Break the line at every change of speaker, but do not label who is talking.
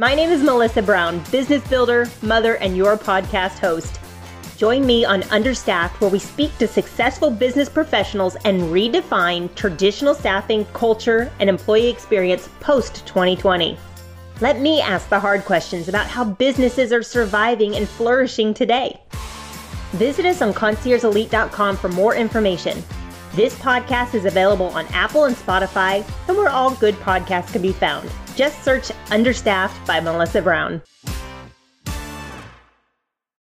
My name is Melissa Brown, business builder, mother, and your podcast host. Join me on Understaffed, where we speak to successful business professionals and redefine traditional staffing, culture, and employee experience post 2020. Let me ask the hard questions about how businesses are surviving and flourishing today. Visit us on conciergeelite.com for more information. This podcast is available on Apple and Spotify, and where all good podcasts can be found. Just search Understaffed by Melissa Brown.